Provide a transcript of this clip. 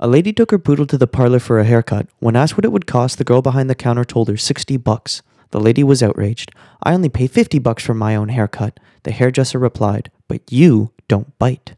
A lady took her poodle to the parlor for a haircut. When asked what it would cost, the girl behind the counter told her 60 bucks. The lady was outraged. I only pay 50 bucks for my own haircut. The hairdresser replied, But you don't bite.